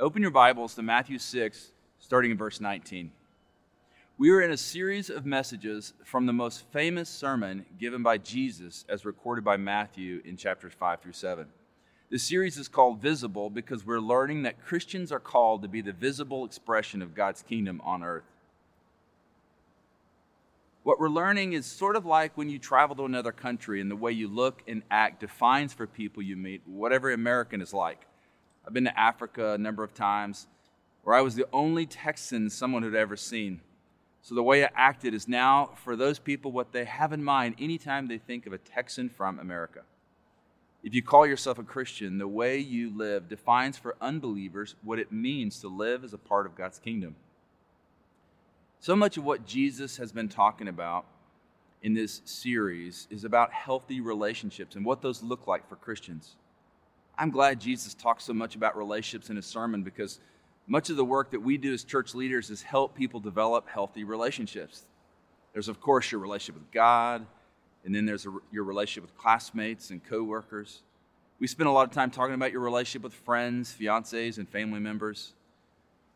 Open your Bibles to Matthew 6, starting in verse 19. We are in a series of messages from the most famous sermon given by Jesus as recorded by Matthew in chapters 5 through 7. This series is called Visible because we're learning that Christians are called to be the visible expression of God's kingdom on earth. What we're learning is sort of like when you travel to another country and the way you look and act defines for people you meet what every American is like. I've been to Africa a number of times where I was the only Texan someone had ever seen. So the way I acted is now for those people what they have in mind anytime they think of a Texan from America. If you call yourself a Christian, the way you live defines for unbelievers what it means to live as a part of God's kingdom. So much of what Jesus has been talking about in this series is about healthy relationships and what those look like for Christians. I'm glad Jesus talks so much about relationships in his sermon because much of the work that we do as church leaders is help people develop healthy relationships. There's, of course, your relationship with God, and then there's a, your relationship with classmates and coworkers. We spend a lot of time talking about your relationship with friends, fiancés, and family members.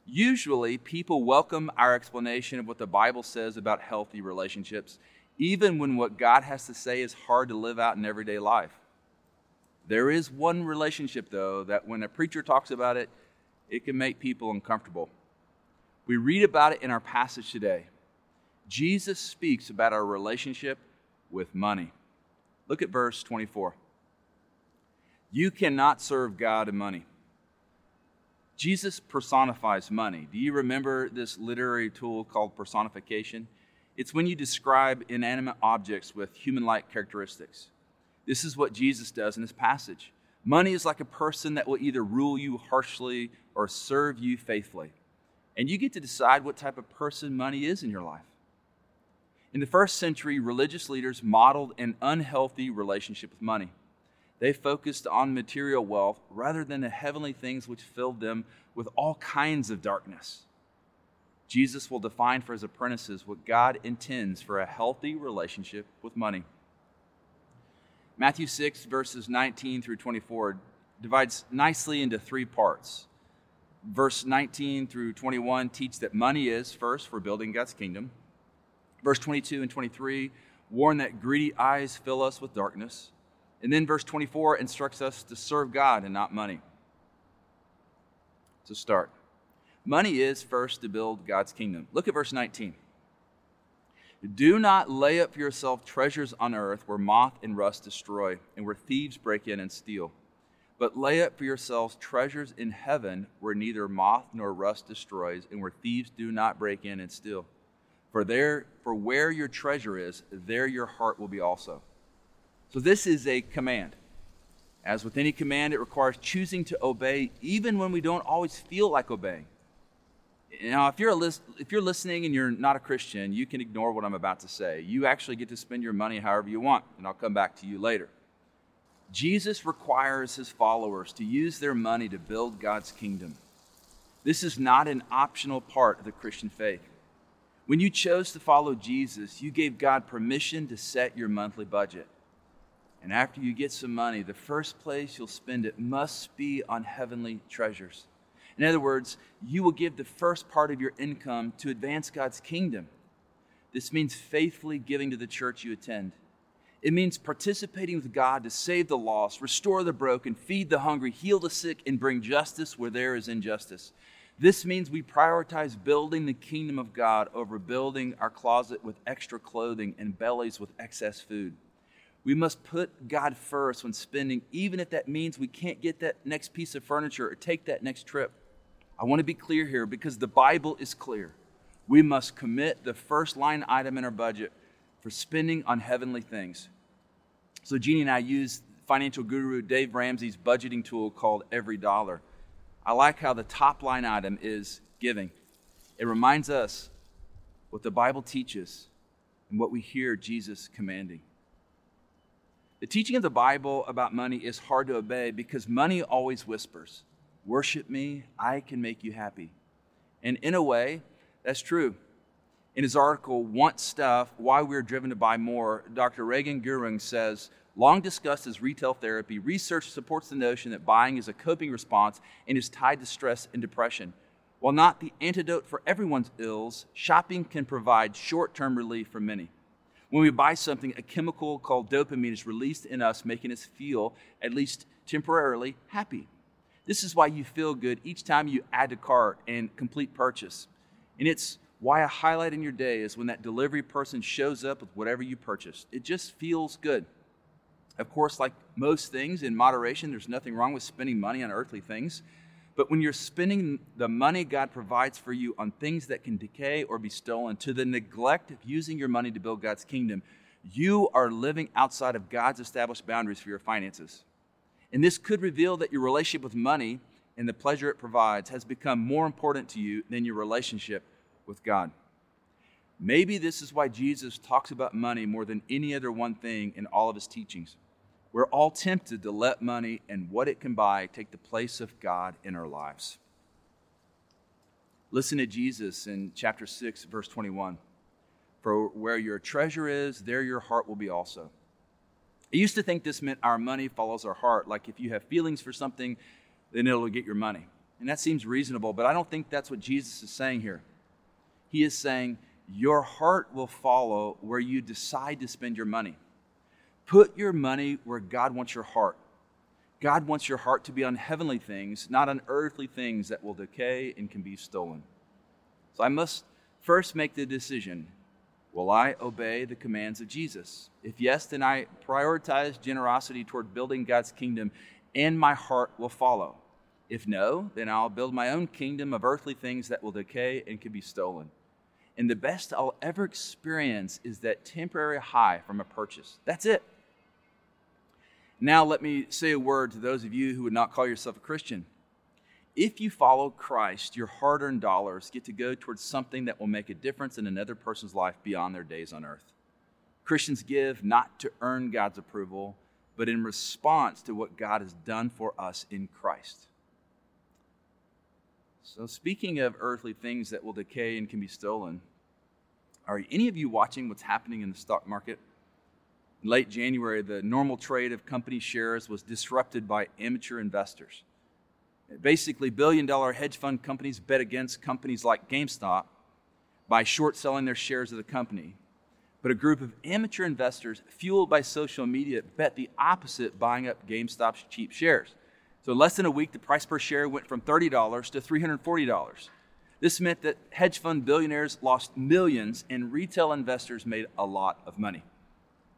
Usually, people welcome our explanation of what the Bible says about healthy relationships, even when what God has to say is hard to live out in everyday life. There is one relationship, though, that when a preacher talks about it, it can make people uncomfortable. We read about it in our passage today. Jesus speaks about our relationship with money. Look at verse 24. You cannot serve God and money. Jesus personifies money. Do you remember this literary tool called personification? It's when you describe inanimate objects with human like characteristics. This is what Jesus does in this passage. Money is like a person that will either rule you harshly or serve you faithfully. And you get to decide what type of person money is in your life. In the first century, religious leaders modeled an unhealthy relationship with money. They focused on material wealth rather than the heavenly things which filled them with all kinds of darkness. Jesus will define for his apprentices what God intends for a healthy relationship with money. Matthew 6, verses 19 through 24, divides nicely into three parts. Verse 19 through 21 teach that money is first for building God's kingdom. Verse 22 and 23 warn that greedy eyes fill us with darkness. And then verse 24 instructs us to serve God and not money. To start, money is first to build God's kingdom. Look at verse 19. Do not lay up for yourself treasures on earth where moth and rust destroy and where thieves break in and steal. But lay up for yourselves treasures in heaven where neither moth nor rust destroys and where thieves do not break in and steal. For there for where your treasure is, there your heart will be also. So this is a command. As with any command, it requires choosing to obey even when we don't always feel like obeying. Now, if you're, list, if you're listening and you're not a Christian, you can ignore what I'm about to say. You actually get to spend your money however you want, and I'll come back to you later. Jesus requires his followers to use their money to build God's kingdom. This is not an optional part of the Christian faith. When you chose to follow Jesus, you gave God permission to set your monthly budget. And after you get some money, the first place you'll spend it must be on heavenly treasures. In other words, you will give the first part of your income to advance God's kingdom. This means faithfully giving to the church you attend. It means participating with God to save the lost, restore the broken, feed the hungry, heal the sick, and bring justice where there is injustice. This means we prioritize building the kingdom of God over building our closet with extra clothing and bellies with excess food. We must put God first when spending, even if that means we can't get that next piece of furniture or take that next trip. I want to be clear here because the Bible is clear. We must commit the first line item in our budget for spending on heavenly things. So, Jeannie and I use financial guru Dave Ramsey's budgeting tool called Every Dollar. I like how the top line item is giving. It reminds us what the Bible teaches and what we hear Jesus commanding. The teaching of the Bible about money is hard to obey because money always whispers. Worship me, I can make you happy. And in a way, that's true. In his article, Want Stuff Why We're Driven to Buy More, Dr. Regan Gurung says, Long discussed as retail therapy, research supports the notion that buying is a coping response and is tied to stress and depression. While not the antidote for everyone's ills, shopping can provide short term relief for many. When we buy something, a chemical called dopamine is released in us, making us feel, at least temporarily, happy. This is why you feel good each time you add to cart and complete purchase. And it's why a highlight in your day is when that delivery person shows up with whatever you purchased. It just feels good. Of course, like most things in moderation, there's nothing wrong with spending money on earthly things. But when you're spending the money God provides for you on things that can decay or be stolen to the neglect of using your money to build God's kingdom, you are living outside of God's established boundaries for your finances. And this could reveal that your relationship with money and the pleasure it provides has become more important to you than your relationship with God. Maybe this is why Jesus talks about money more than any other one thing in all of his teachings. We're all tempted to let money and what it can buy take the place of God in our lives. Listen to Jesus in chapter 6, verse 21. For where your treasure is, there your heart will be also. I used to think this meant our money follows our heart, like if you have feelings for something, then it'll get your money. And that seems reasonable, but I don't think that's what Jesus is saying here. He is saying, Your heart will follow where you decide to spend your money. Put your money where God wants your heart. God wants your heart to be on heavenly things, not on earthly things that will decay and can be stolen. So I must first make the decision Will I obey the commands of Jesus? If yes, then I prioritize generosity toward building God's kingdom, and my heart will follow. If no, then I'll build my own kingdom of earthly things that will decay and can be stolen. And the best I'll ever experience is that temporary high from a purchase. That's it. Now, let me say a word to those of you who would not call yourself a Christian. If you follow Christ, your hard earned dollars get to go towards something that will make a difference in another person's life beyond their days on earth. Christians give not to earn God's approval, but in response to what God has done for us in Christ. So, speaking of earthly things that will decay and can be stolen, are any of you watching what's happening in the stock market? In late January, the normal trade of company shares was disrupted by amateur investors. Basically, billion dollar hedge fund companies bet against companies like GameStop by short selling their shares of the company. But a group of amateur investors, fueled by social media, bet the opposite, buying up GameStop's cheap shares. So, in less than a week, the price per share went from $30 to $340. This meant that hedge fund billionaires lost millions and retail investors made a lot of money.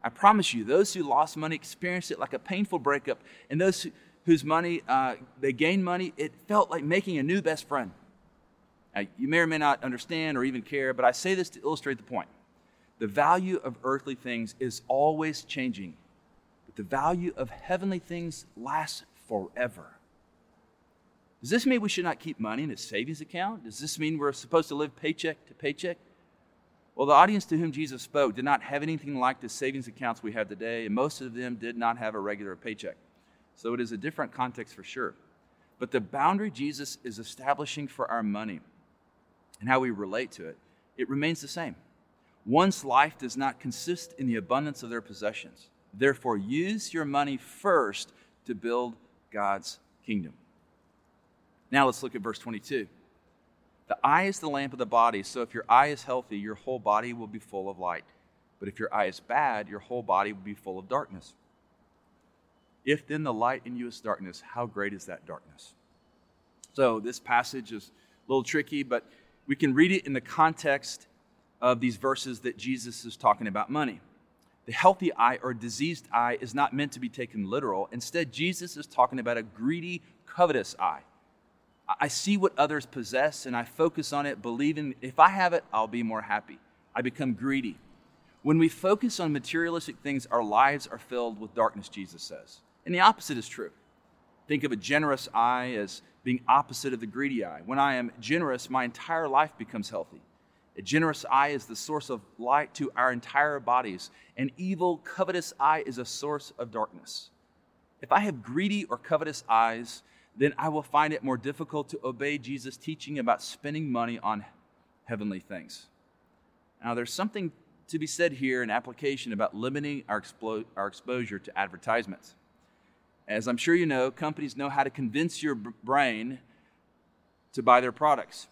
I promise you, those who lost money experienced it like a painful breakup, and those who, whose money uh, they gained money, it felt like making a new best friend. Now, you may or may not understand or even care, but I say this to illustrate the point. The value of earthly things is always changing, but the value of heavenly things lasts forever. Does this mean we should not keep money in a savings account? Does this mean we're supposed to live paycheck to paycheck? Well, the audience to whom Jesus spoke did not have anything like the savings accounts we have today, and most of them did not have a regular paycheck. So it is a different context for sure. But the boundary Jesus is establishing for our money and how we relate to it, it remains the same. One's life does not consist in the abundance of their possessions. Therefore, use your money first to build God's kingdom. Now let's look at verse 22. The eye is the lamp of the body, so if your eye is healthy, your whole body will be full of light. But if your eye is bad, your whole body will be full of darkness. If then the light in you is darkness, how great is that darkness? So this passage is a little tricky, but we can read it in the context of these verses that Jesus is talking about money. The healthy eye or diseased eye is not meant to be taken literal. Instead, Jesus is talking about a greedy, covetous eye. I see what others possess and I focus on it, believing if I have it, I'll be more happy. I become greedy. When we focus on materialistic things, our lives are filled with darkness, Jesus says. And the opposite is true. Think of a generous eye as being opposite of the greedy eye. When I am generous, my entire life becomes healthy. A generous eye is the source of light to our entire bodies. An evil, covetous eye is a source of darkness. If I have greedy or covetous eyes, then I will find it more difficult to obey Jesus' teaching about spending money on heavenly things. Now, there's something to be said here in application about limiting our, our exposure to advertisements. As I'm sure you know, companies know how to convince your brain to buy their products.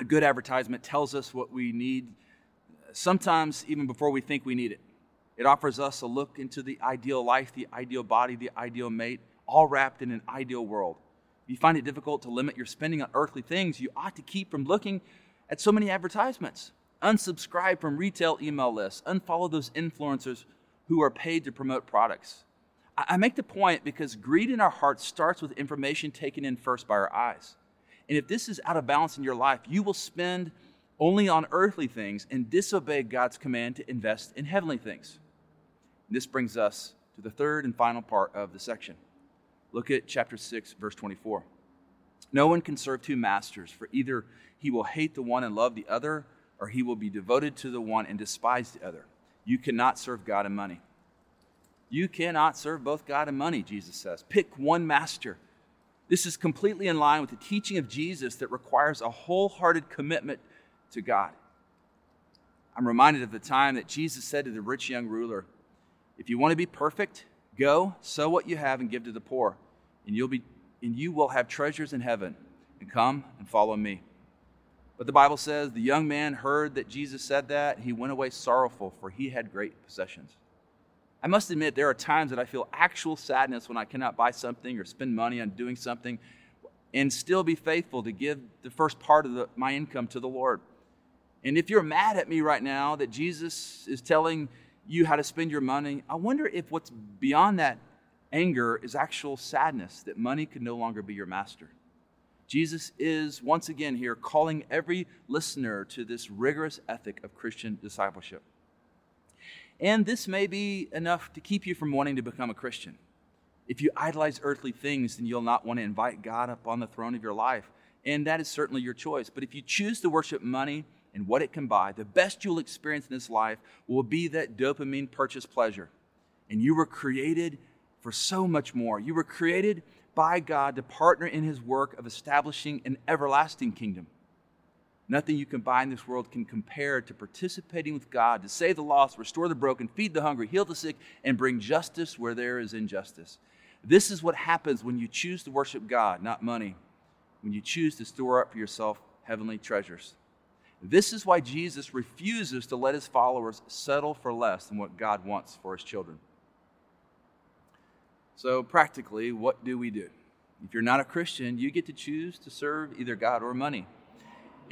A good advertisement tells us what we need, sometimes even before we think we need it. It offers us a look into the ideal life, the ideal body, the ideal mate, all wrapped in an ideal world. If you find it difficult to limit your spending on earthly things, you ought to keep from looking at so many advertisements. Unsubscribe from retail email lists. Unfollow those influencers who are paid to promote products. I make the point because greed in our hearts starts with information taken in first by our eyes. And if this is out of balance in your life, you will spend only on earthly things and disobey God's command to invest in heavenly things. And this brings us to the third and final part of the section. Look at chapter 6, verse 24. No one can serve two masters, for either he will hate the one and love the other, or he will be devoted to the one and despise the other. You cannot serve God and money. You cannot serve both God and money, Jesus says. Pick one master. This is completely in line with the teaching of Jesus that requires a wholehearted commitment to God. I'm reminded of the time that Jesus said to the rich young ruler, If you want to be perfect, go, sell what you have and give to the poor, and you'll be and you will have treasures in heaven. And come and follow me. But the Bible says the young man heard that Jesus said that, he went away sorrowful, for he had great possessions. I must admit, there are times that I feel actual sadness when I cannot buy something or spend money on doing something and still be faithful to give the first part of the, my income to the Lord. And if you're mad at me right now that Jesus is telling you how to spend your money, I wonder if what's beyond that anger is actual sadness that money can no longer be your master. Jesus is once again here calling every listener to this rigorous ethic of Christian discipleship. And this may be enough to keep you from wanting to become a Christian. If you idolize earthly things, then you'll not want to invite God up on the throne of your life. And that is certainly your choice. But if you choose to worship money, and what it can buy, the best you'll experience in this life will be that dopamine purchase pleasure. And you were created for so much more. You were created by God to partner in His work of establishing an everlasting kingdom. Nothing you can buy in this world can compare to participating with God to save the lost, restore the broken, feed the hungry, heal the sick, and bring justice where there is injustice. This is what happens when you choose to worship God, not money, when you choose to store up for yourself heavenly treasures. This is why Jesus refuses to let his followers settle for less than what God wants for his children. So, practically, what do we do? If you're not a Christian, you get to choose to serve either God or money.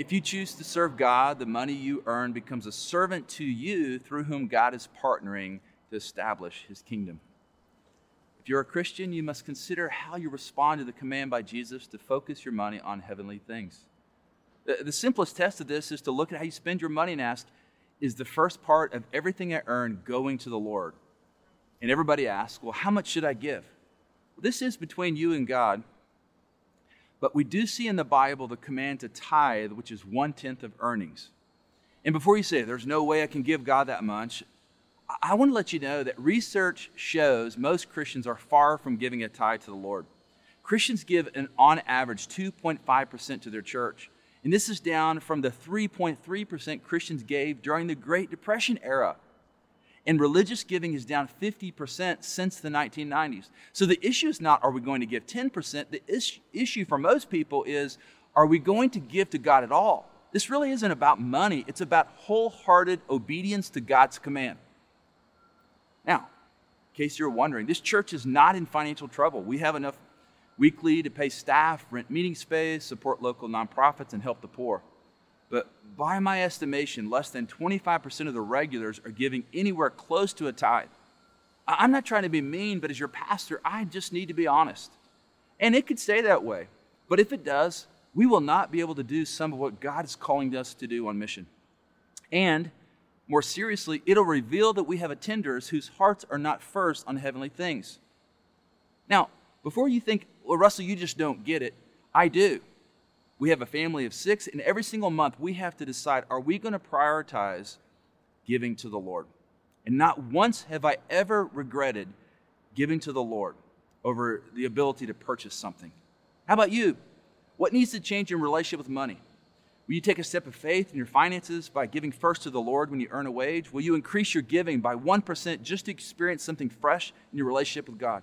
If you choose to serve God, the money you earn becomes a servant to you through whom God is partnering to establish his kingdom. If you're a Christian, you must consider how you respond to the command by Jesus to focus your money on heavenly things. The, simplest test of this is to look at how you spend your money and ask, is the first part of everything I earn going to the Lord? And everybody asks, well, how much should I give? This is between you and God. But we do see in the Bible the command to tithe, which is one tenth of earnings. And before you say, there's no way I can give God that much, I want to let you know that research shows most Christians are far from giving a tithe to the Lord. Christians give an on average 2.5% to their church. And this is down from the 3.3% Christians gave during the Great Depression era. And religious giving is down 50% since the 1990s. So the issue is not are we going to give 10%? The issue for most people is are we going to give to God at all? This really isn't about money, it's about wholehearted obedience to God's command. Now, in case you're wondering, this church is not in financial trouble. We have enough weekly to pay staff, rent meeting space, support local nonprofits, and help the poor. But by my estimation, less than 25% of the regulars are giving anywhere close to a tithe. I'm not trying to be mean, but as your pastor, I just need to be honest. And it could stay that way. But if it does, we will not be able to do some of what God is calling us to do on mission. And more seriously, it'll reveal that we have attenders whose hearts are not first on heavenly things. Now, before you think, well, Russell, you just don't get it, I do. We have a family of six, and every single month we have to decide are we going to prioritize giving to the Lord? And not once have I ever regretted giving to the Lord over the ability to purchase something. How about you? What needs to change in relationship with money? Will you take a step of faith in your finances by giving first to the Lord when you earn a wage? Will you increase your giving by 1% just to experience something fresh in your relationship with God?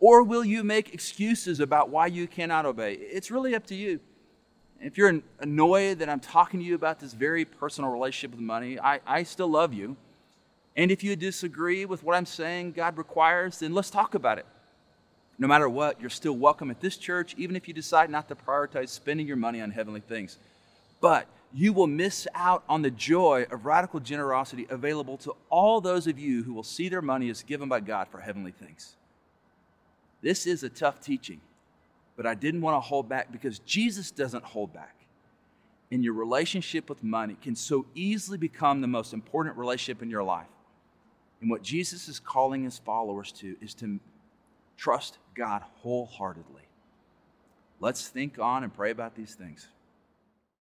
Or will you make excuses about why you cannot obey? It's really up to you. If you're annoyed that I'm talking to you about this very personal relationship with money, I, I still love you. And if you disagree with what I'm saying God requires, then let's talk about it. No matter what, you're still welcome at this church, even if you decide not to prioritize spending your money on heavenly things. But you will miss out on the joy of radical generosity available to all those of you who will see their money as given by God for heavenly things. This is a tough teaching, but I didn't want to hold back because Jesus doesn't hold back. And your relationship with money can so easily become the most important relationship in your life. And what Jesus is calling his followers to is to trust God wholeheartedly. Let's think on and pray about these things.